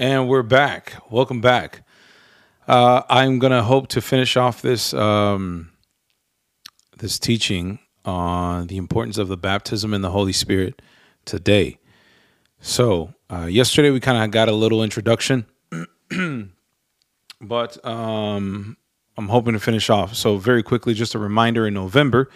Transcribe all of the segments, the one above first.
And we're back. Welcome back. Uh, I'm gonna hope to finish off this um, this teaching on the importance of the baptism in the Holy Spirit today. So uh, yesterday we kind of got a little introduction, but um, I'm hoping to finish off. So very quickly, just a reminder: in November,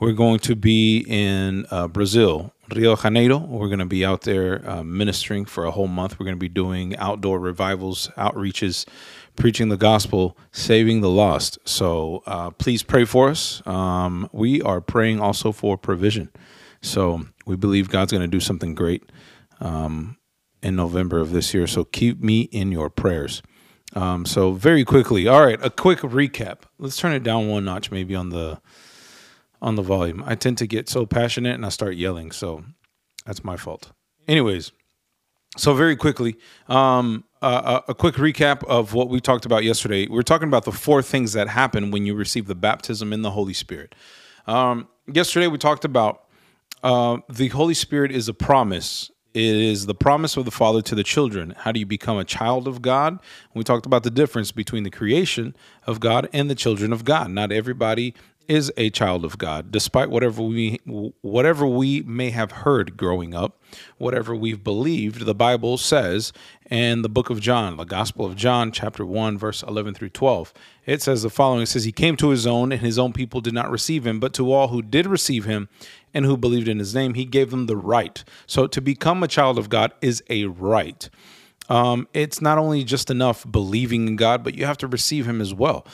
we're going to be in uh, Brazil Rio Janeiro. We're going to be out there uh, ministering for a whole month. We're going to be doing outdoor revivals, outreaches, preaching the gospel, saving the lost. So uh, please pray for us. Um, we are praying also for provision. So we believe God's going to do something great um, in November of this year. So keep me in your prayers. Um, so very quickly, all right, a quick recap. Let's turn it down one notch, maybe on the on the volume. I tend to get so passionate and I start yelling, so that's my fault. Anyways, so very quickly, um, uh, a quick recap of what we talked about yesterday. We are talking about the four things that happen when you receive the baptism in the Holy Spirit. Um, yesterday, we talked about uh, the Holy Spirit is a promise. It is the promise of the Father to the children. How do you become a child of God? We talked about the difference between the creation of God and the children of God. Not everybody is a child of God, despite whatever we whatever we may have heard growing up, whatever we've believed. The Bible says in the book of John, the Gospel of John, chapter one, verse eleven through twelve, it says the following: It says, "He came to his own, and his own people did not receive him, but to all who did receive him." And who believed in his name, he gave them the right. So to become a child of God is a right. Um, it's not only just enough believing in God, but you have to receive him as well.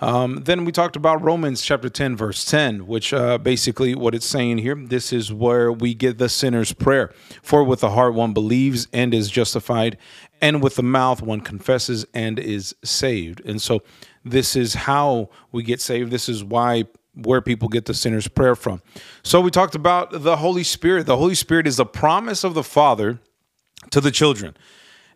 Um, then we talked about Romans chapter 10, verse 10, which uh, basically what it's saying here this is where we get the sinner's prayer. For with the heart one believes and is justified, and with the mouth one confesses and is saved. And so this is how we get saved. This is why where people get the sinner's prayer from. So we talked about the Holy Spirit. The Holy Spirit is the promise of the Father to the children.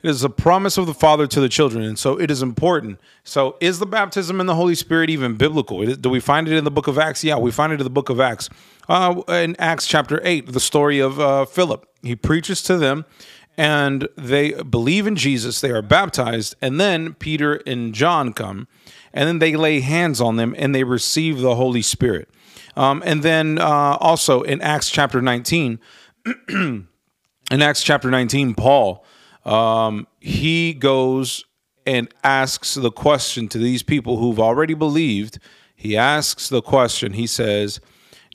It is a promise of the Father to the children, and so it is important. So, is the baptism in the Holy Spirit even biblical? Do we find it in the book of Acts? Yeah, we find it in the book of Acts. Uh, in Acts chapter 8, the story of uh, Philip. He preaches to them, and they believe in Jesus. They are baptized, and then Peter and John come, and then they lay hands on them, and they receive the Holy Spirit. Um, and then uh, also in Acts chapter 19, in Acts chapter 19, Paul um, he goes and asks the question to these people who've already believed. He asks the question, he says,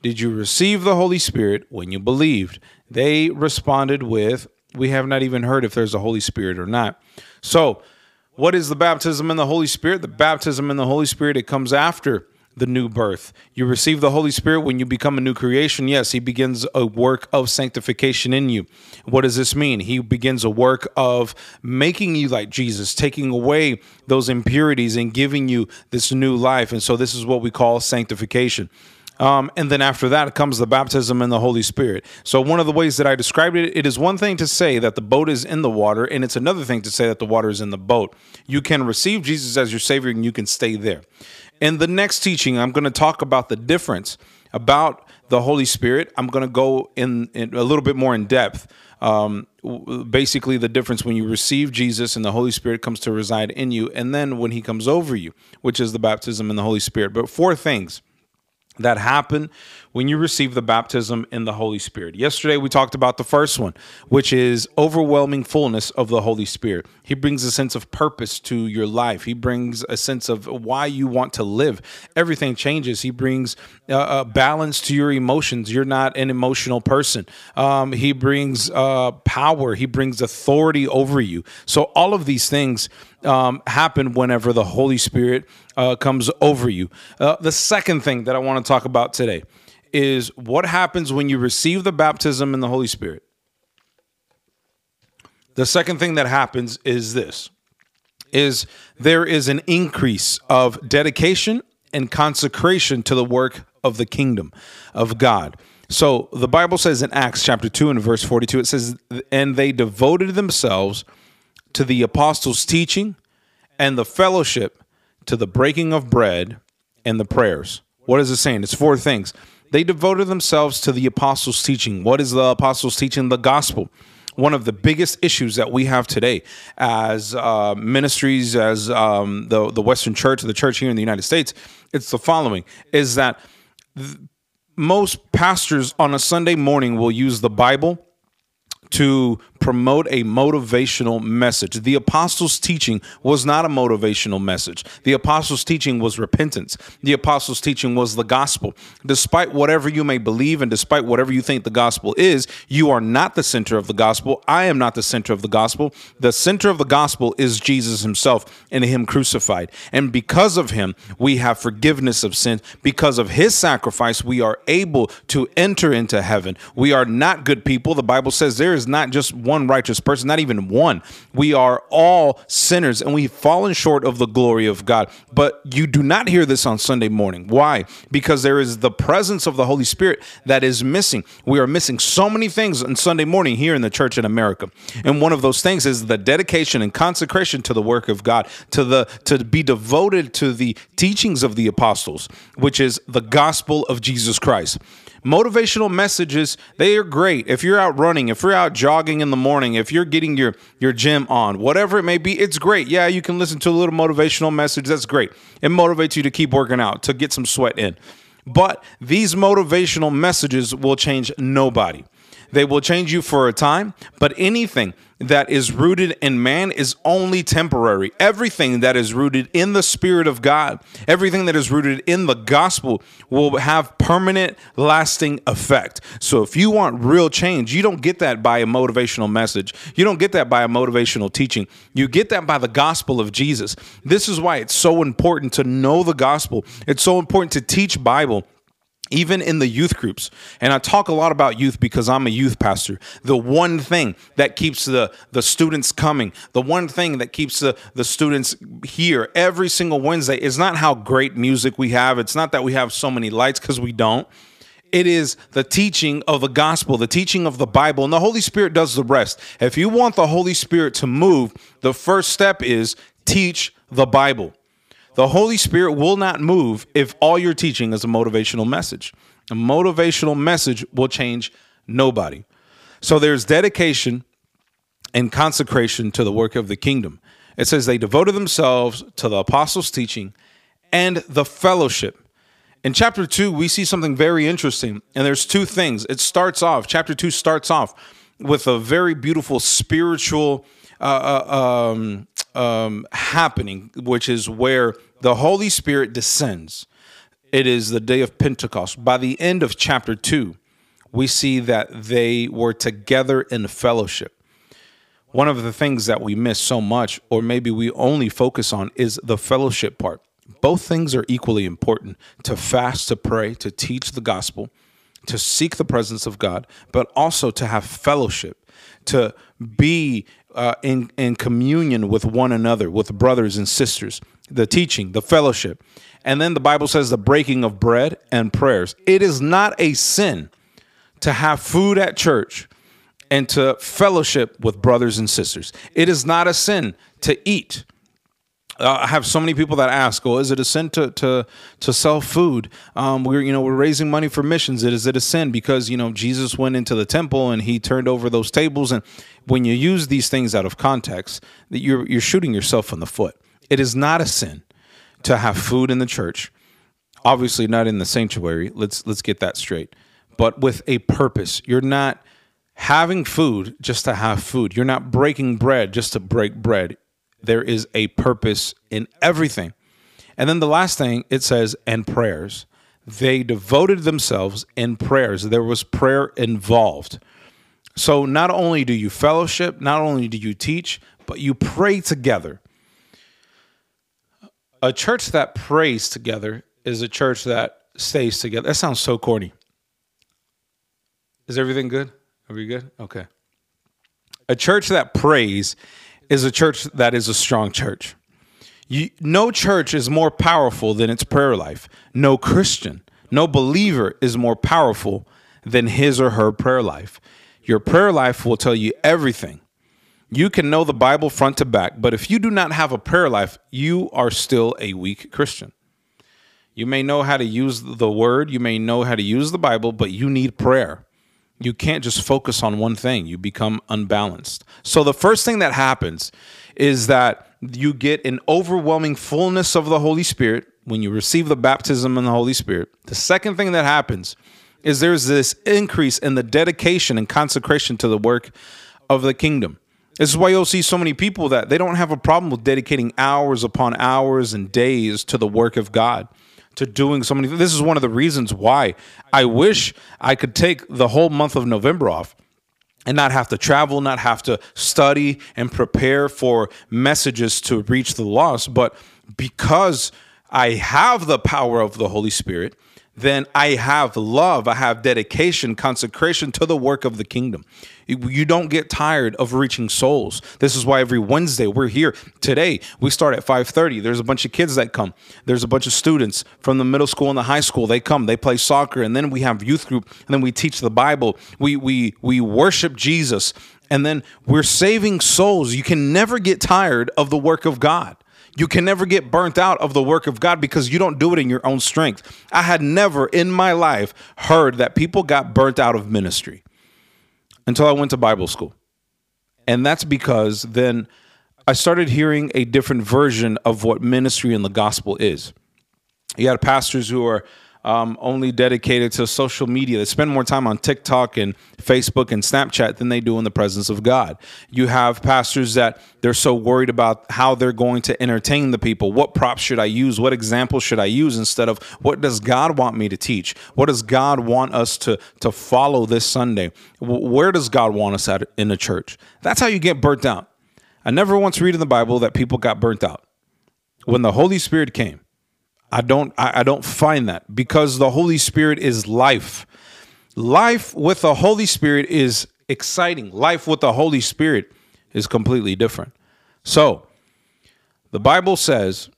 Did you receive the Holy Spirit when you believed? They responded with, We have not even heard if there's a Holy Spirit or not. So, what is the baptism in the Holy Spirit? The baptism in the Holy Spirit, it comes after the new birth. You receive the Holy Spirit when you become a new creation. Yes, He begins a work of sanctification in you. What does this mean? He begins a work of making you like Jesus, taking away those impurities and giving you this new life. And so, this is what we call sanctification. Um, and then after that comes the baptism in the Holy Spirit. So, one of the ways that I described it, it is one thing to say that the boat is in the water, and it's another thing to say that the water is in the boat. You can receive Jesus as your Savior and you can stay there. In the next teaching, I'm going to talk about the difference about the Holy Spirit. I'm going to go in, in, a little bit more in depth. Um, basically, the difference when you receive Jesus and the Holy Spirit comes to reside in you, and then when He comes over you, which is the baptism in the Holy Spirit. But four things that happen when you receive the baptism in the Holy Spirit. Yesterday, we talked about the first one, which is overwhelming fullness of the Holy Spirit. He brings a sense of purpose to your life, He brings a sense of why you want to live. Everything changes. He brings uh, a balance to your emotions. You're not an emotional person. Um, he brings uh, power, He brings authority over you. So, all of these things um, happen whenever the Holy Spirit uh, comes over you. Uh, the second thing that I want to talk about today is what happens when you receive the baptism in the Holy Spirit. The second thing that happens is this is there is an increase of dedication and consecration to the work of the kingdom of God. So the Bible says in Acts chapter 2 and verse 42 it says and they devoted themselves to the apostles' teaching and the fellowship, to the breaking of bread and the prayers. What is it saying? It's four things. They devoted themselves to the apostles' teaching. What is the apostles' teaching? The gospel. one of the biggest issues that we have today as uh, ministries, as um, the the Western Church, the church here in the United States. It's the following: is that th- most pastors on a Sunday morning will use the Bible to promote a motivational message. The apostles' teaching was not a motivational message. The apostles' teaching was repentance. The apostles' teaching was the gospel. Despite whatever you may believe and despite whatever you think the gospel is, you are not the center of the gospel. I am not the center of the gospel. The center of the gospel is Jesus himself and him crucified. And because of him, we have forgiveness of sin. Because of his sacrifice, we are able to enter into heaven. We are not good people. The Bible says there is not just one righteous person, not even one. We are all sinners and we've fallen short of the glory of God. But you do not hear this on Sunday morning. Why? Because there is the presence of the Holy Spirit that is missing. We are missing so many things on Sunday morning here in the church in America. And one of those things is the dedication and consecration to the work of God, to the to be devoted to the teachings of the apostles, which is the gospel of Jesus Christ motivational messages they are great. If you're out running if you're out jogging in the morning if you're getting your your gym on whatever it may be it's great. Yeah you can listen to a little motivational message. That's great. It motivates you to keep working out to get some sweat in. But these motivational messages will change nobody they will change you for a time, but anything that is rooted in man is only temporary. Everything that is rooted in the Spirit of God, everything that is rooted in the gospel will have permanent, lasting effect. So if you want real change, you don't get that by a motivational message. You don't get that by a motivational teaching. You get that by the gospel of Jesus. This is why it's so important to know the gospel. It's so important to teach Bible even in the youth groups and i talk a lot about youth because i'm a youth pastor the one thing that keeps the the students coming the one thing that keeps the the students here every single wednesday is not how great music we have it's not that we have so many lights because we don't it is the teaching of the gospel, the teaching of the Bible, and the Holy Spirit does the rest. If you want the Holy Spirit to move, the first step is teach the Bible. The Holy Spirit will not move if all you're teaching is a motivational message. A motivational message will change nobody. So there's dedication and consecration to the work of the kingdom. It says they devoted themselves to the apostles' teaching and the fellowship. In chapter 2, we see something very interesting, and there's two things. It starts off, chapter 2 starts off with a very beautiful spiritual uh, uh um, um, happening, which is where the Holy Spirit descends. It is the day of Pentecost. By the end of chapter 2, we see that they were together in fellowship. One of the things that we miss so much, or maybe we only focus on, is the fellowship part. Both things are equally important to fast, to pray, to teach the gospel, to seek the presence of God, but also to have fellowship, to be uh, in, in communion with one another, with brothers and sisters, the teaching, the fellowship. And then the Bible says the breaking of bread and prayers. It is not a sin to have food at church and to fellowship with brothers and sisters. It is not a sin to eat. Uh, I have so many people that ask, "Oh, is it a sin to to to sell food? Um, we're you know we're raising money for missions. It is it a sin because you know Jesus went into the temple and he turned over those tables. And when you use these things out of context, that you're you're shooting yourself in the foot. It is not a sin to have food in the church. Obviously, not in the sanctuary. Let's let's get that straight. But with a purpose. You're not having food just to have food. You're not breaking bread just to break bread. There is a purpose in everything. And then the last thing it says, and prayers. They devoted themselves in prayers. There was prayer involved. So not only do you fellowship, not only do you teach, but you pray together a church that prays together is a church that stays together. That sounds so corny. Is everything good? Are we good? Okay. A church that prays is a church that is a strong church. You, no church is more powerful than its prayer life. No Christian, no believer is more powerful than his or her prayer life. Your prayer life will tell you everything you can know the Bible front to back, but if you do not have a prayer life, you are still a weak Christian. You may know how to use the word, you may know how to use the Bible, but you need prayer. You can't just focus on one thing. You become unbalanced. So the first thing that happens is that you get an overwhelming fullness of the Holy Spirit when you receive the baptism in the Holy Spirit. The second thing that happens is there's this increase in the dedication and consecration to the work of the kingdom. This is why you'll see so many people that they don't have a problem with dedicating hours upon hours and days to the work of God, to doing so many. This is one of the reasons why I wish I could take the whole month of November off and not have to travel, not have to study and prepare for messages to reach the lost. But because I have the power of the Holy Spirit, then I have love, I have dedication, consecration to the work of the kingdom. You don't get tired of reaching souls. This is why every Wednesday we're here. Today we start at 5:30. There's a bunch of kids that come. There's a bunch of students from the middle school and the high school. They come, they play soccer, and then we have youth group, and then we teach the Bible. We we we worship Jesus, and then we're saving souls. You can never get tired of the work of God. You can never get burnt out of the work of God because you don't do it in your own strength. I had never in my life heard that people got burnt out of ministry until I went to Bible school. And that's because then I started hearing a different version of what ministry in the gospel is. You had pastors who are um, only dedicated to social media. They spend more time on TikTok and Facebook and Snapchat than they do in the presence of God. You have pastors that they're so worried about how they're going to entertain the people. What props should I use? What example should I use instead of what does God want me to teach? What does God want us to, to follow this Sunday? Where does God want us at in the church? That's how you get burnt out. I never once read in the Bible that people got burnt out. When the Holy Spirit came, I don't I, I don't find that because the Holy Spirit is life. Life with the Holy Spirit is exciting. Life with the Holy Spirit is completely different. So, the Bible says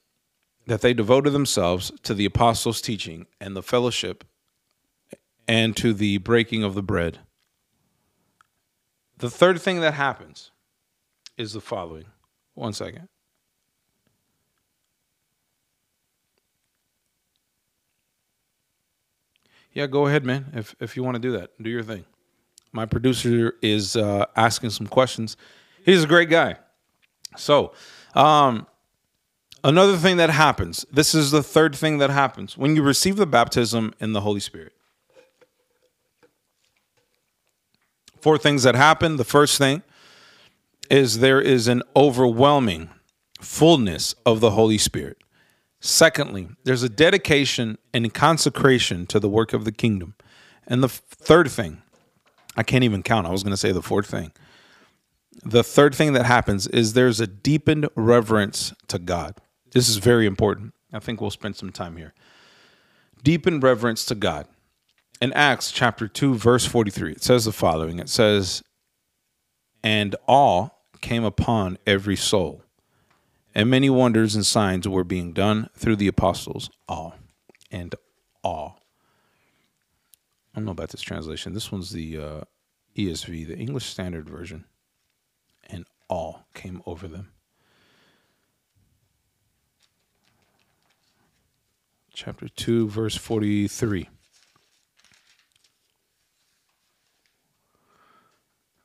that they devoted themselves to the apostles' teaching and the fellowship and to the breaking of the bread. The third thing that happens is the following. One second. Yeah, go ahead, man. If if you want to do that, do your thing. My producer is uh, asking some questions. He's a great guy. So, um, another thing that happens. This is the third thing that happens when you receive the baptism in the Holy Spirit. Four things that happen. The first thing is there is an overwhelming fullness of the Holy Spirit. Secondly, there's a dedication and consecration to the work of the kingdom. And the third thing, I can't even count. I was going to say the fourth thing. The third thing that happens is there's a deepened reverence to God. This is very important. I think we'll spend some time here. Deepened reverence to God. In Acts chapter 2, verse 43, it says the following It says, And awe came upon every soul and many wonders and signs were being done through the apostles. All and awe. I don't know about this translation. This one's the uh, ESV, the English Standard Version. And awe came over them. Chapter 2, verse 43.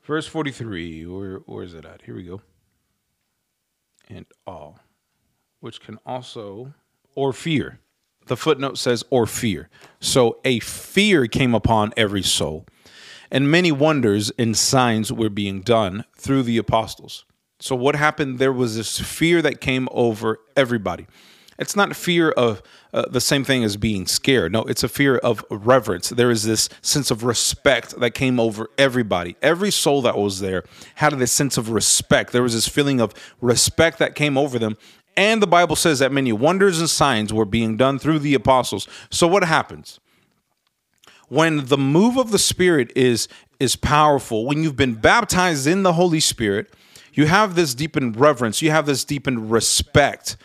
Verse 43, where, where is it at? Here we go and awe, which can also, or fear. The footnote says, or fear. So a fear came upon every soul, and many wonders and signs were being done through the apostles. So what happened? There was this fear that came over everybody. It's not fear of uh, the same thing as being scared. No, it's a fear of reverence. There is this sense of respect that came over everybody. Every soul that was there had this sense of respect. There was this feeling of respect that came over them. And the Bible says that many wonders and signs were being done through the apostles. So what happens? When the move of the Spirit is is powerful, when you've been baptized in the Holy Spirit, you have this deepened reverence, you have this deepened respect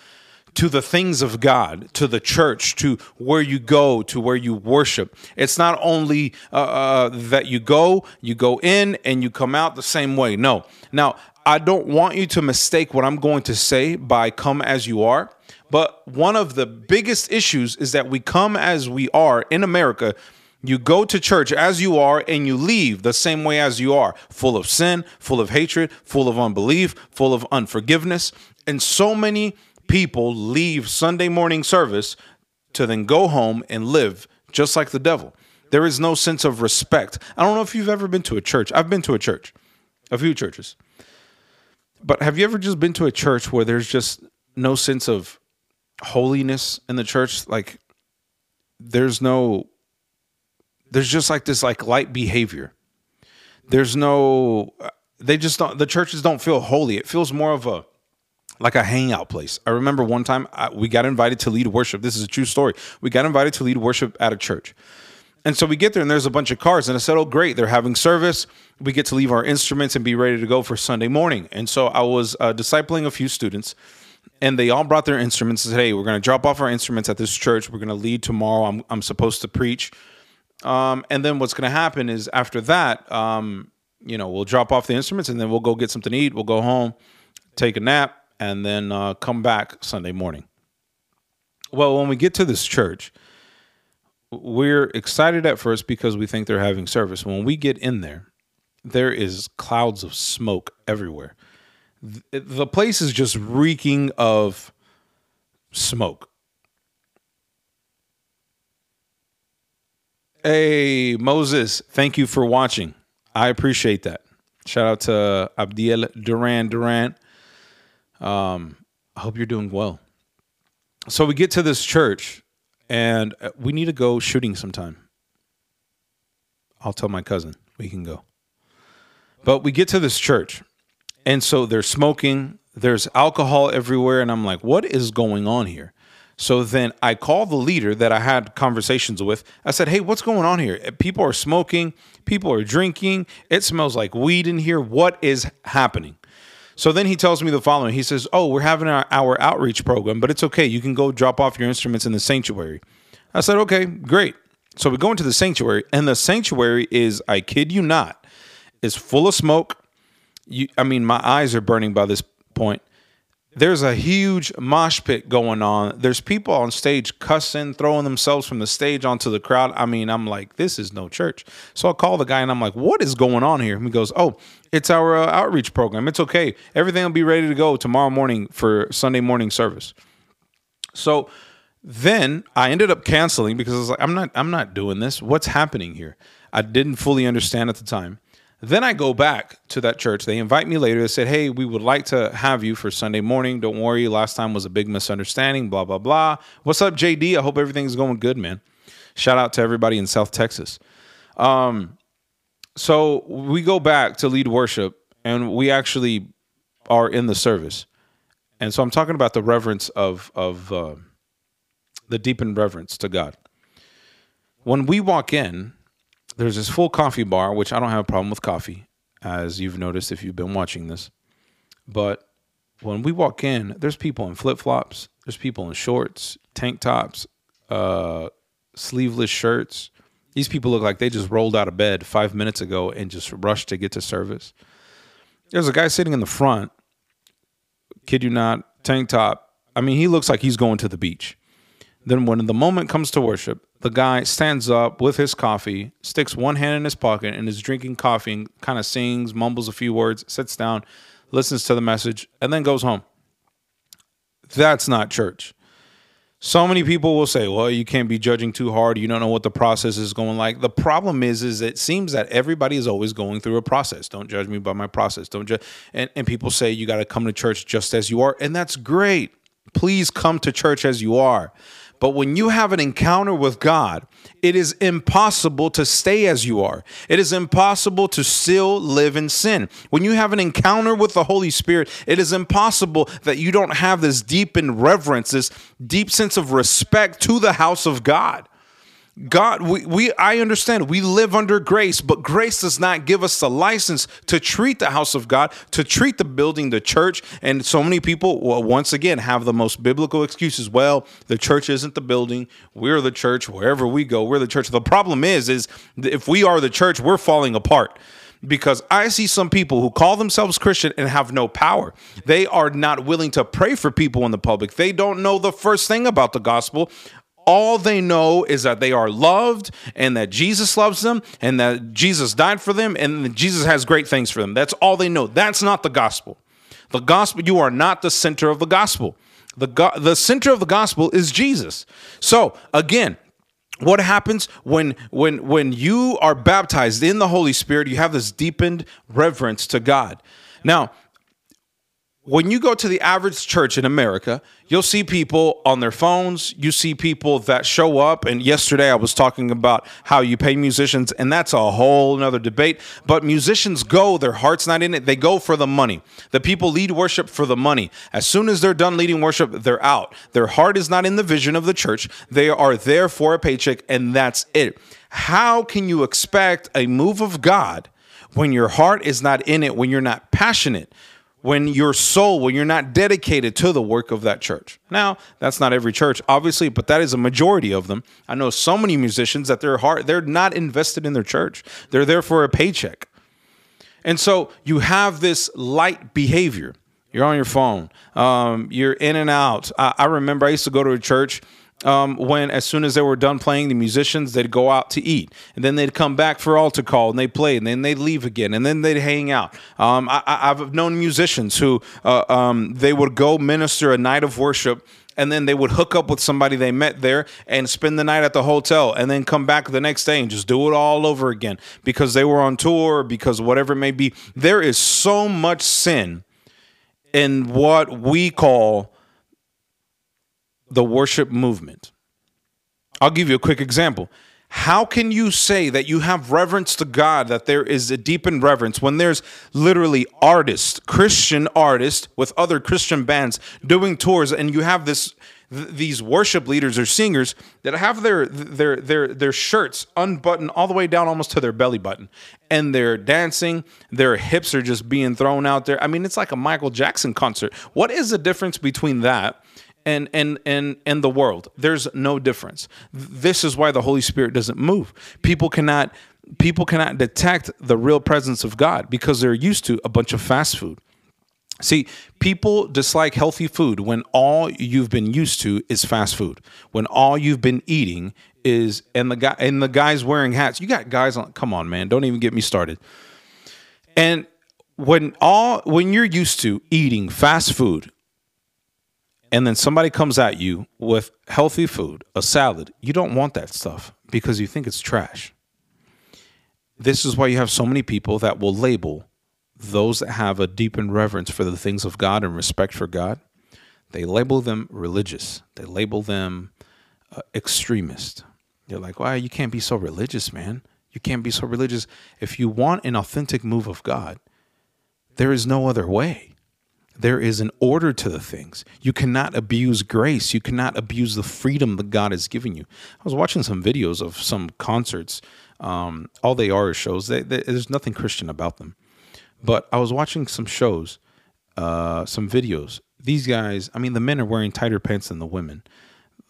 to the things of God, to the church, to where you go, to where you worship. It's not only uh, uh, that you go, you go in and you come out the same way. No. Now, I don't want you to mistake what I'm going to say by come as you are. But one of the biggest issues is that we come as we are in America You go to church as you are and you leave the same way as you are, full of sin, full of hatred, full of unbelief, full of unforgiveness. And so many people leave Sunday morning service to then go home and live just like the devil. There is no sense of respect. I don't know if you've ever been to a church. I've been to a church, a few churches. But have you ever just been to a church where there's just no sense of holiness in the church? Like there's no there's just like this like light behavior. There's no they just don't the churches don't feel holy. It feels more of a like a hangout place. I remember one time I, we got invited to lead worship. This is a true story. We got invited to lead worship at a church. And so we get there and there's a bunch of cars. And I said, Oh, great. They're having service. We get to leave our instruments and be ready to go for Sunday morning. And so I was uh, discipling a few students and they all brought their instruments and said, Hey, we're going to drop off our instruments at this church. We're going to lead tomorrow. I'm, I'm supposed to preach. Um, and then what's going to happen is after that, um, you know, we'll drop off the instruments and then we'll go get something to eat. We'll go home, take a nap, and then uh, come back Sunday morning. Well, when we get to this church, we're excited at first because we think they're having service. When we get in there, there is clouds of smoke everywhere. The place is just reeking of smoke. Hey, Moses, thank you for watching. I appreciate that. Shout out to Abdiel Duran Duran. Um, I hope you're doing well. So we get to this church and uh, we need to go shooting sometime. I'll tell my cousin we can go. But we get to this church, and so they're smoking, there's alcohol everywhere, and I'm like, what is going on here? So then I call the leader that I had conversations with. I said, Hey, what's going on here? People are smoking, people are drinking, it smells like weed in here. What is happening? So then he tells me the following. He says, "Oh, we're having our, our outreach program, but it's okay. You can go drop off your instruments in the sanctuary." I said, "Okay, great." So we go into the sanctuary, and the sanctuary is, I kid you not, is full of smoke. You, I mean, my eyes are burning by this point there's a huge mosh pit going on. There's people on stage cussing, throwing themselves from the stage onto the crowd. I mean, I'm like, this is no church. So I call the guy and I'm like, what is going on here? he goes, oh, it's our uh, outreach program. It's okay. Everything will be ready to go tomorrow morning for Sunday morning service. So then I ended up canceling because I was like, I'm not, I'm not doing this. What's happening here? I didn't fully understand at the time. Then I go back to that church. They invite me later. They said, Hey, we would like to have you for Sunday morning. Don't worry. Last time was a big misunderstanding, blah, blah, blah. What's up, JD? I hope everything's going good, man. Shout out to everybody in South Texas. Um, so we go back to lead worship and we actually are in the service. And so I'm talking about the reverence of, of uh, the deepened reverence to God. When we walk in, there's this full coffee bar, which I don't have a problem with coffee, as you've noticed if you've been watching this. But when we walk in, there's people in flip flops, there's people in shorts, tank tops, uh, sleeveless shirts. These people look like they just rolled out of bed five minutes ago and just rushed to get to service. There's a guy sitting in the front, kid you not, tank top. I mean, he looks like he's going to the beach. Then, when the moment comes to worship, the guy stands up with his coffee, sticks one hand in his pocket, and is drinking coffee and kind of sings, mumbles a few words, sits down, listens to the message, and then goes home. That's not church. So many people will say, "Well, you can't be judging too hard. You don't know what the process is going like." The problem is, is it seems that everybody is always going through a process. Don't judge me by my process. Don't judge. And and people say you got to come to church just as you are, and that's great. Please come to church as you are. But when you have an encounter with God, it is impossible to stay as you are. It is impossible to still live in sin. When you have an encounter with the Holy Spirit, it is impossible that you don't have this deep in reverence, this deep sense of respect to the house of God. God, we, we I understand we live under grace, but grace does not give us the license to treat the house of God, to treat the building, the church. And so many people, well, once again, have the most biblical excuses. Well, the church isn't the building. We're the church. Wherever we go, we're the church. The problem is, is if we are the church, we're falling apart because I see some people who call themselves Christian and have no power. They are not willing to pray for people in the public. They don't know the first thing about the gospel all they know is that they are loved and that Jesus loves them and that Jesus died for them and Jesus has great things for them. That's all they know. That's not the gospel. The gospel, you are not the center of the gospel. The, go- the center of the gospel is Jesus. So again, what happens when when when you are baptized in the Holy Spirit, you have this deepened reverence to God. Now, when you go to the average church in America, you'll see people on their phones. You see people that show up. And yesterday I was talking about how you pay musicians, and that's a whole nother debate. But musicians go, their heart's not in it. They go for the money. The people lead worship for the money. As soon as they're done leading worship, they're out. Their heart is not in the vision of the church. They are there for a paycheck, and that's it. How can you expect a move of God when your heart is not in it, when you're not passionate? When your soul, when you're not dedicated to the work of that church. Now, that's not every church, obviously, but that is a majority of them. I know so many musicians that their heart, they're not invested in their church. They're there for a paycheck. And so you have this light behavior. You're on your phone. Um, you're in and out. I, I remember I used to go to a church um, when as soon as they were done playing, the musicians they'd go out to eat, and then they'd come back for altar call, and they play, and then they'd leave again, and then they'd hang out. Um, I, have known musicians who uh, um, they would go minister a night of worship. And then they would hook up with somebody they met there and spend the night at the hotel and then come back the next day and just do it all over again because they were on tour because whatever it may be. There is so much sin in what we call the worship movement. I'll give you a quick example. How can you say that you have reverence to God, that there is a deepened reverence, when there's literally artists, Christian artists with other Christian bands doing tours, and you have this th- these worship leaders or singers that have their their their their shirts unbuttoned all the way down almost to their belly button, and they're dancing, their hips are just being thrown out there. I mean, it's like a Michael Jackson concert. What is the difference between that? And and and and the world. There's no difference. This is why the Holy Spirit doesn't move. People cannot people cannot detect the real presence of God because they're used to a bunch of fast food. See, people dislike healthy food when all you've been used to is fast food. When all you've been eating is and the guy and the guys wearing hats. You got guys on come on, man, don't even get me started. And when all when you're used to eating fast food and then somebody comes at you with healthy food, a salad, you don't want that stuff because you think it's trash. This is why you have so many people that will label those that have a deepened reverence for the things of God and respect for God. They label them religious. They label them uh, extremist. They're like, "Why you can't be so religious, man? You can't be so religious. If you want an authentic move of God, there is no other way there is an order to the things. You cannot abuse grace. You cannot abuse the freedom that God has given you. I was watching some videos of some concerts. Um, all they are is shows. They, they, there's nothing Christian about them. But I was watching some shows, uh, some videos. These guys, I mean, the men are wearing tighter pants than the women.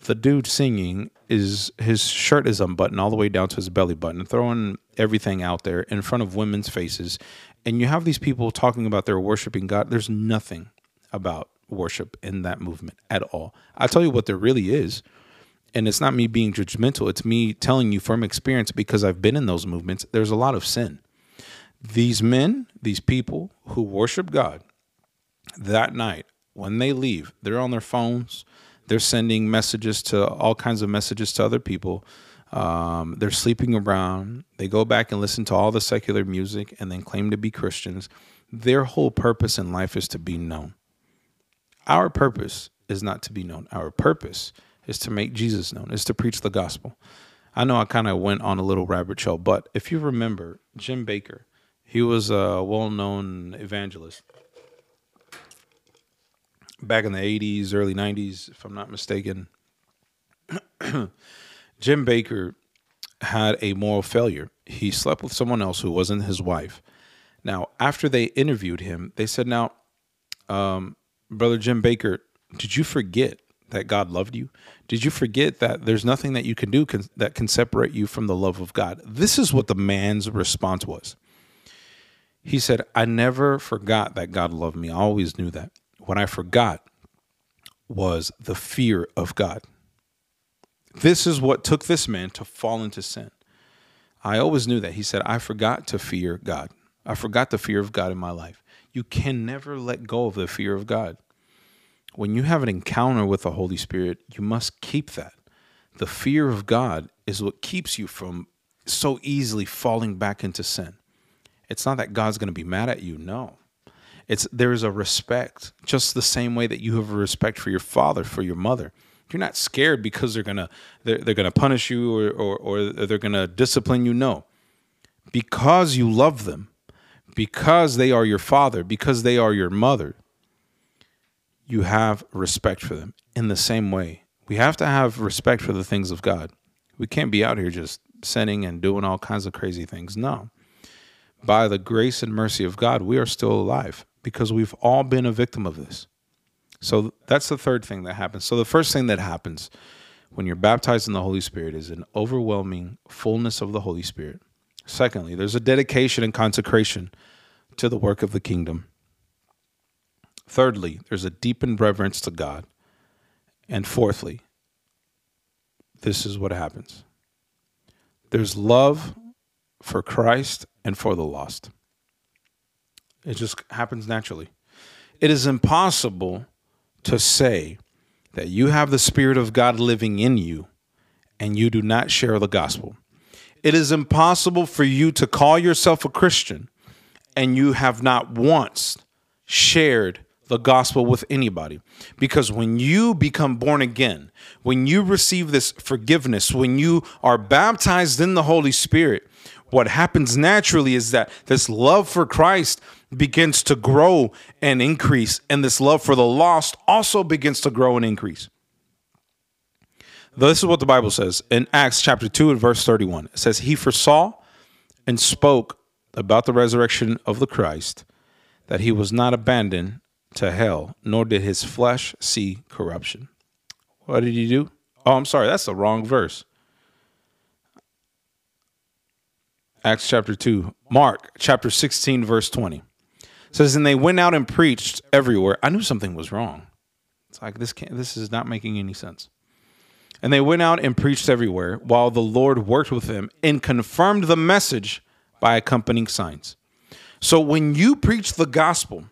The dude singing is his shirt is unbuttoned all the way down to his belly button, throwing everything out there in front of women's faces and you have these people talking about their worshiping God. There's nothing about worship in that movement at all. I'll tell you what there really is. And it's not me being judgmental, it's me telling you from experience because I've been in those movements. There's a lot of sin. These men, these people who worship God that night, when they leave, they're on their phones, they're sending messages to all kinds of messages to other people um, they're sleeping around. They go back and listen to all the secular music and then claim to be Christians. Their whole purpose in life is to be known. Our purpose is not to be known. Our purpose is to make Jesus known, is to preach the gospel. I know I kind of went on a little rabbit trail, but if you remember Jim Bakker, he was a well known evangelist back in the 80s, early 90s, if I'm not mistaken. Jim Bakker had a moral failure. He slept with someone else who wasn't his wife. Now, after they interviewed him, they said, Now, um, Brother Jim Bakker, did you forget that God loved you? Did you forget that there's nothing that you can do can, that can separate you from the love of God? This is what the man's response was. He said, I never forgot that God loved me. I always knew that. What I forgot was the fear of God. This is what took this man to fall into sin. I always knew that. He said, I forgot to fear God. I forgot the fear of God in my life. You can never let go of the fear of God. When you have an encounter with the Holy Spirit, you must keep that. The fear of God is what keeps you from so easily falling back into sin. It's not that God's going to be mad at you. No. It's there is a respect, just the same way that you have a respect for your father, for your mother. You're not scared because they're gonna they're, they're gonna punish you or, or, or they're gonna discipline you. No, because you love them, because they are your father, because they are your mother. You have respect for them. In the same way, we have to have respect for the things of God. We can't be out here just sinning and doing all kinds of crazy things. No. By the grace and mercy of God, we are still alive because we've all been a victim of this. So that's the third thing that happens. So the first thing that happens when you're baptized in the Holy Spirit is an overwhelming fullness of the Holy Spirit. Secondly, there's a dedication and consecration to the work of the kingdom. Thirdly, there's a deepened reverence to God. And fourthly, this is what happens there's love for Christ and for the lost. It just happens naturally. It is impossible to say that you have the Spirit of God living in you and you do not share the gospel. It is impossible for you to call yourself a Christian and you have not once shared the gospel with anybody. Because when you become born again, when you receive this forgiveness, when you are baptized in the Holy Spirit, what happens naturally is that this love for Christ begins to grow and increase, and this love for the lost also begins to grow and increase. This is what the Bible says in Acts chapter 2 and verse 31. It says, He foresaw and spoke about the resurrection of the Christ, that he was not abandoned to hell, nor did his flesh see corruption. What did he do? Oh, I'm sorry, that's the wrong verse. Acts chapter 2, Mark chapter 16, verse 20 says, and they went out and preached everywhere. I knew something was wrong. It's like this can't, this is not making any sense. And they went out and preached everywhere while the Lord worked with them and confirmed the message by accompanying signs. So when you preach the gospel,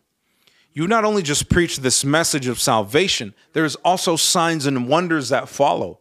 you not only just preach this message of salvation, there's also signs and wonders that follow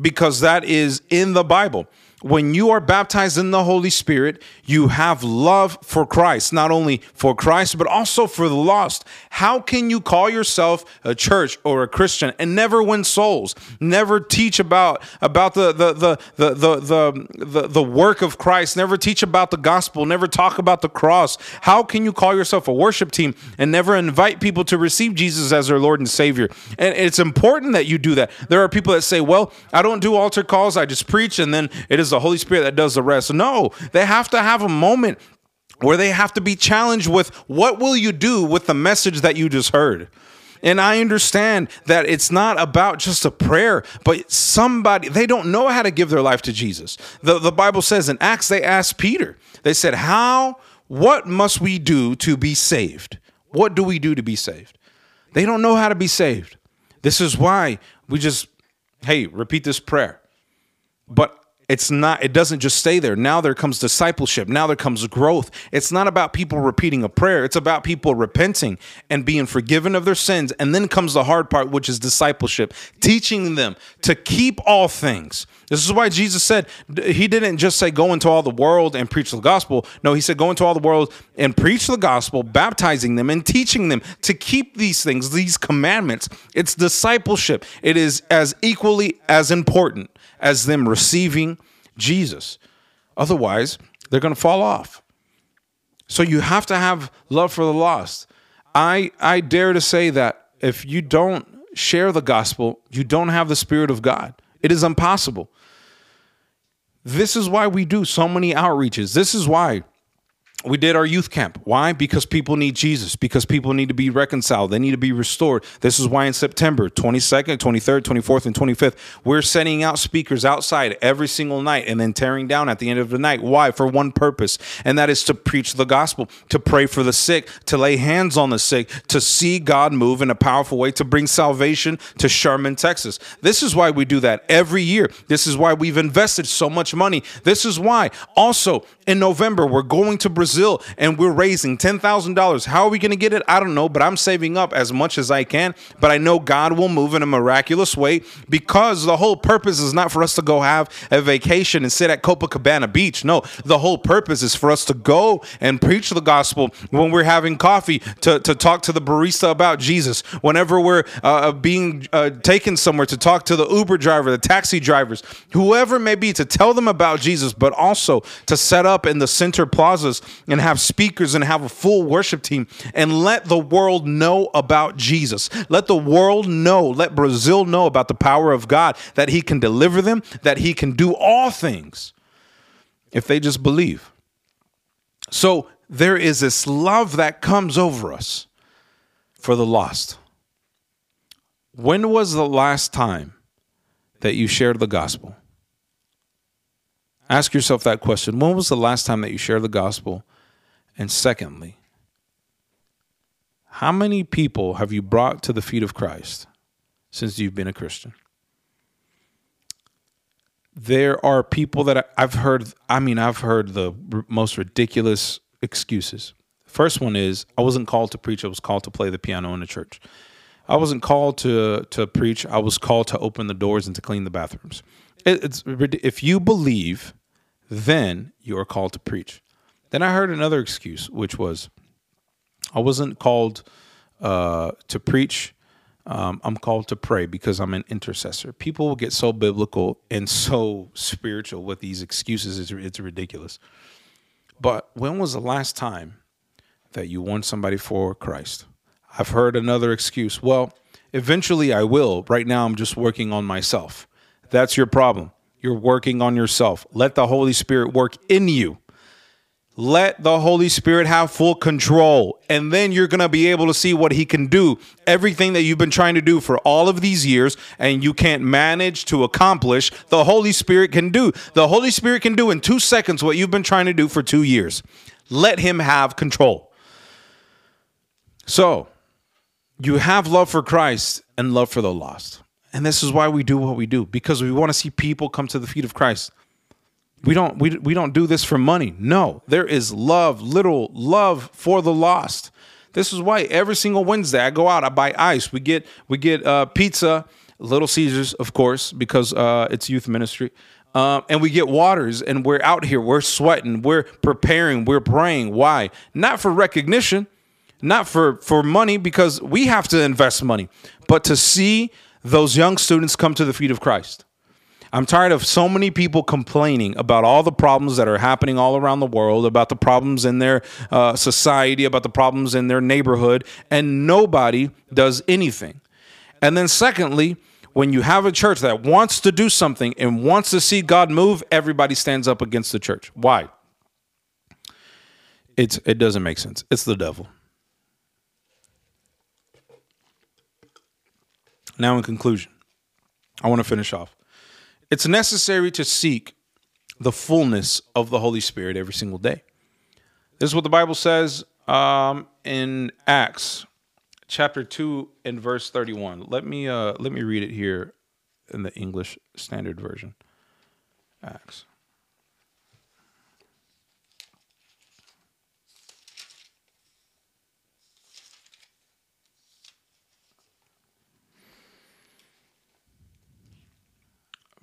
because that is in the Bible when you are baptized in the Holy Spirit, you have love for Christ, not only for Christ, but also for the lost. How can you call yourself a church or a Christian and never win souls, never teach about, about the, the, the, the, the, the, the, the work of Christ, never teach about the gospel, never talk about the cross? How can you call yourself a worship team and never invite people to receive Jesus as their Lord and Savior? And it's important that you do that. There are people that say, well, I don't do altar calls, I just preach, and then it is the Holy Spirit that does the rest. No, they have to have a moment where they have to be challenged with what will you do with the message that you just heard? And I understand that it's not about just a prayer, but somebody, they don't know how to give their life to Jesus. The, the Bible says in Acts, they asked Peter, they said, How, what must we do to be saved? What do we do to be saved? They don't know how to be saved. This is why we just, hey, repeat this prayer. But it's not it doesn't just stay there. Now there comes discipleship. Now there comes growth. It's not about people repeating a prayer. It's about people repenting and being forgiven of their sins. And then comes the hard part which is discipleship. Teaching them to keep all things this is why jesus said he didn't just say go into all the world and preach the gospel no he said go into all the world and preach the gospel baptizing them and teaching them to keep these things these commandments it's discipleship it is as equally as important as them receiving Jesus. Otherwise, they're going to fall off. So you have to have love for the lost. I I dare to say that if you don't share the gospel, you don't have the spirit of God. It is impossible. This is why we do so many outreaches. This is why we did our youth camp. Why? Because people need Jesus, because people need to be reconciled. They need to be restored. This is why in September 22nd, 23rd, 24th, and 25th, we're sending out speakers outside every single night and then tearing down at the end of the night. Why? For one purpose, and that is to preach the gospel, to pray for the sick, to lay hands on the sick, to see God move in a powerful way, to bring salvation to Sherman, Texas. This is why we do that every year. This is why we've invested so much money. This is why also in November we're going to Brazil Brazil and we're raising $10,000. How are we going to get it? I don't know, but I'm saving up as much as I can. But I know God will move in a miraculous way because the whole purpose is not for us to go have a vacation and sit at Copacabana Beach. No, the whole purpose is for us to go and preach the gospel when we're having coffee, to, to talk to the barista about Jesus, whenever we're uh, being uh, taken somewhere, to talk to the Uber driver, the taxi drivers, whoever may be, to tell them about Jesus, but also to set up in the center plazas and have speakers and have a full worship team and let the world know about Jesus. Let the world know, let Brazil know about the power of God, that He can deliver them, that He can do all things if they just believe. So there is this love that comes over us for the lost. When was the last time that you shared the gospel? Ask yourself that question. When was the last time that you shared the gospel? And secondly, how many people have you brought to the feet of Christ since you've been a Christian? There are people that I've heard, I mean, I've heard the most ridiculous excuses. First one is I wasn't called to preach, I was called to play the piano in the church. I wasn't called to to preach, I was called to open the doors and to clean the bathrooms. It, it's if you believe, then you are called to preach. Then I heard another excuse, which was I wasn't called uh, to preach. Um, I'm called to pray because I'm an intercessor. People will get so biblical and so spiritual with these excuses. It's, it's ridiculous. But when was the last time that you won somebody for Christ? I've heard another excuse. Well, eventually I will. Right now, I'm just working on myself. That's your problem. You're working on yourself. Let the Holy Spirit work in you. Let the Holy Spirit have full control, and then you're going to be able to see what He can do. Everything that you've been trying to do for all of these years and you can't manage to accomplish, the Holy Spirit can do. The Holy Spirit can do in two seconds what you've been trying to do for two years. Let Him have control. So, you have love for Christ and love for the lost. And this is why we do what we do because we want to see people come to the feet of Christ. We don't we, we don't do this for money. No, there is love, little love for the lost. This is why every single Wednesday I go out, I buy ice. We get we get uh, pizza, Little Caesars, of course, because uh, it's youth ministry. Uh, and we get waters, and we're out here. We're sweating. We're preparing. We're praying. Why? Not for recognition, not for for money, because we have to invest money, but to see those young students come to the feet of Christ. I'm tired of so many people complaining about all the problems that are happening all around the world, about the problems in their uh, society, about the problems in their neighborhood, and nobody does anything. And then, secondly, when you have a church that wants to do something and wants to see God move, everybody stands up against the church. Why? It's, it doesn't make sense. It's the devil. Now, in conclusion, I want to finish off. It's necessary to seek the fullness of the Holy Spirit every single day. This is what the Bible says um, in Acts chapter 2 and verse 31. Let me uh, let me read it here in the English Standard Version. Acts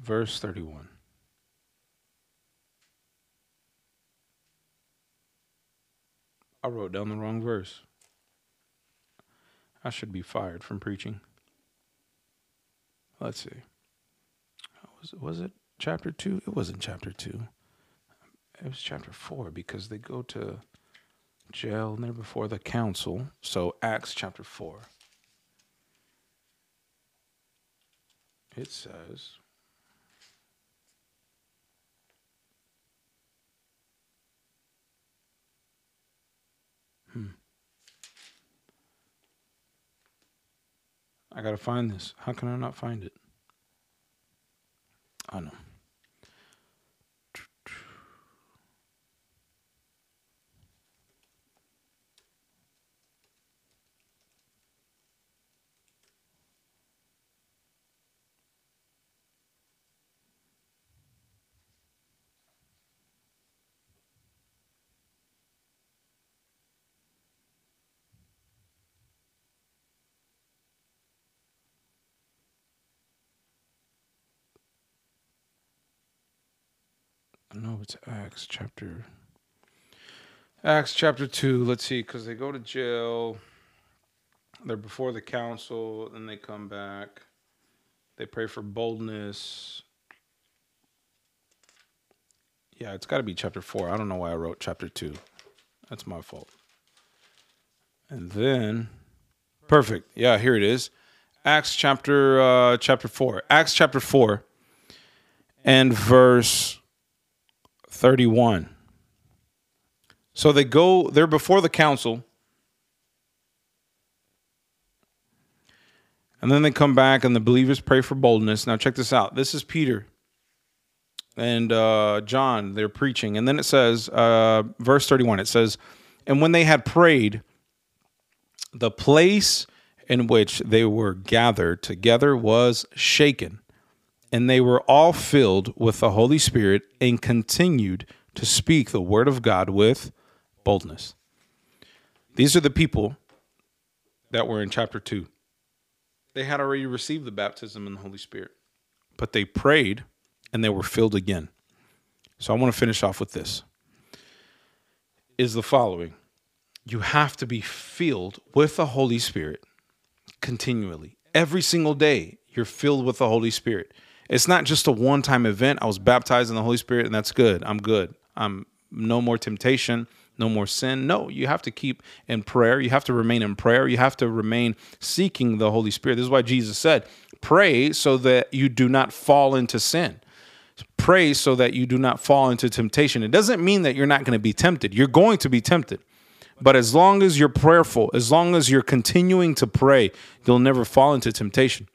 verse 31. I wrote down the wrong verse. I should be fired from preaching. Let's see. Was it, was it chapter 2? It wasn't chapter 2. It was chapter 4 because they go to jail and they're before the council. So, Acts chapter 4. It says. I gotta find this. How can I not find it? I know. No, it's Acts chapter. Acts chapter 2. Let's see, because they go to jail. They're before the council, then they come back. They pray for boldness. Yeah, it's got to be chapter 4. I don't know why I wrote chapter 2. That's my fault. And then, perfect. Yeah, here it is. Acts chapter uh, chapter 4. Acts chapter 4 and verse 31. So they go, they're before the council. And then they come back and the believers pray for boldness. Now, check this out. This is Peter and uh, John. They're preaching. And then it says, uh, verse 31, it says, And when they had prayed, the place in which they were gathered together was shaken and they were all filled with the Holy Spirit and continued to speak the word of God with boldness. These are the people that were in chapter 2. They had already received the baptism in the Holy Spirit, but they prayed and they were filled again. So I want to finish off with this. Is the following. You have to be filled with the Holy Spirit continually. Every single day, you're filled with the Holy Spirit. It's not just a one time event. I was baptized in the Holy Spirit and that's good. I'm good. I'm no more temptation, no more sin. No, you have to keep in prayer. You have to remain in prayer. You have to remain seeking the Holy Spirit. This is why Jesus said, pray so that you do not fall into sin. Pray so that you do not fall into temptation. It doesn't mean that you're not going to be tempted. You're going to be tempted. But as long as you're prayerful, as long as you're continuing to pray, you'll never fall into temptation.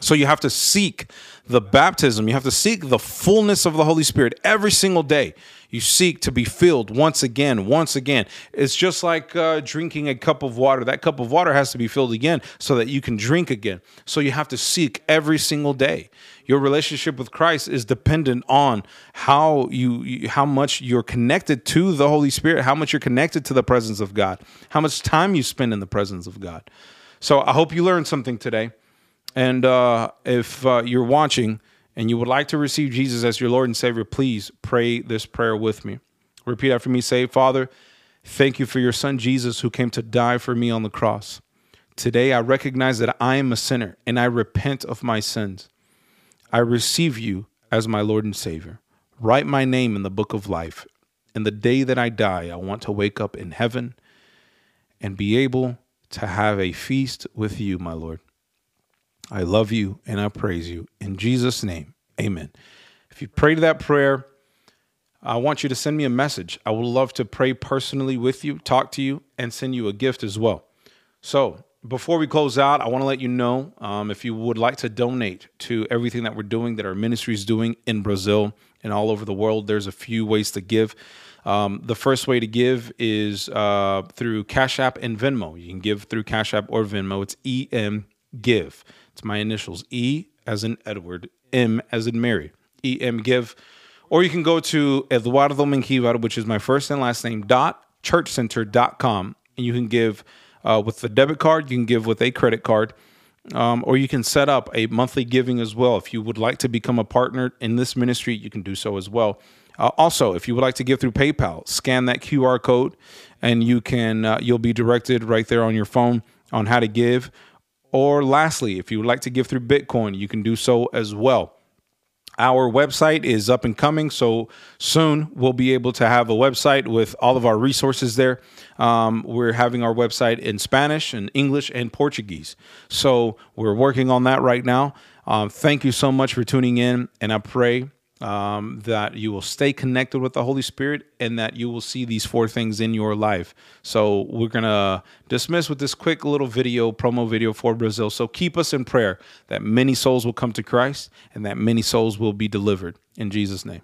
So you have to seek the baptism. You have to seek the fullness of the Holy Spirit every single day. You seek to be filled once again, once again. It's just like uh, drinking a cup of water. That cup of water has to be filled again so that you can drink again. So you have to seek every single day. Your relationship with Christ is dependent on how you, how much you're connected to the Holy Spirit, how much you're connected to the presence of God, how much time you spend in the presence of God. So I hope you learned something today. And uh, if uh, you're watching and you would like to receive Jesus as your Lord and Savior, please pray this prayer with me. Repeat after me. Say, Father, thank you for your Son Jesus who came to die for me on the cross. Today I recognize that I am a sinner and I repent of my sins. I receive you as my Lord and Savior. Write my name in the book of life. And the day that I die, I want to wake up in heaven and be able to have a feast with you, my Lord. I love you and I praise you. In Jesus' name, amen. If you prayed that prayer, I want you to send me a message. I would love to pray personally with you, talk to you, and send you a gift as well. So, before we close out, I want to let you know um, if you would like to donate to everything that we're doing, that our ministry is doing in Brazil and all over the world, there's a few ways to give. Um, the first way to give is uh, through Cash App and Venmo. You can give through Cash App or Venmo. It's EM Give. It's my initials E as in Edward, M as in Mary, E M Give. Or you can go to Eduardo Menjivar, which is my first and last name, dot churchcenter.com, and you can give uh, with the debit card, you can give with a credit card. Um, or you can set up a monthly giving as well. If you would like to become a partner in this ministry, you can do so as well. Uh, also, if you would like to give through PayPal, scan that QR code, and you can uh, you'll be directed right there on your phone on how to give. Or lastly, if you would like to give through Bitcoin, you can do so as well. Our website is up and coming, so soon we'll be able to have a website with all of our resources there. Um, we're having our website in Spanish and English and Portuguese. So we're working on that right now. Um, thank you so much for tuning in, and I pray um, that you will stay connected with the Holy Spirit, and that you will see these four things in your life. So we're gonna dismiss with this quick little video, promo video for Brazil. So keep us in prayer that many souls will come to Christ and that many souls will be delivered in Jesus' name.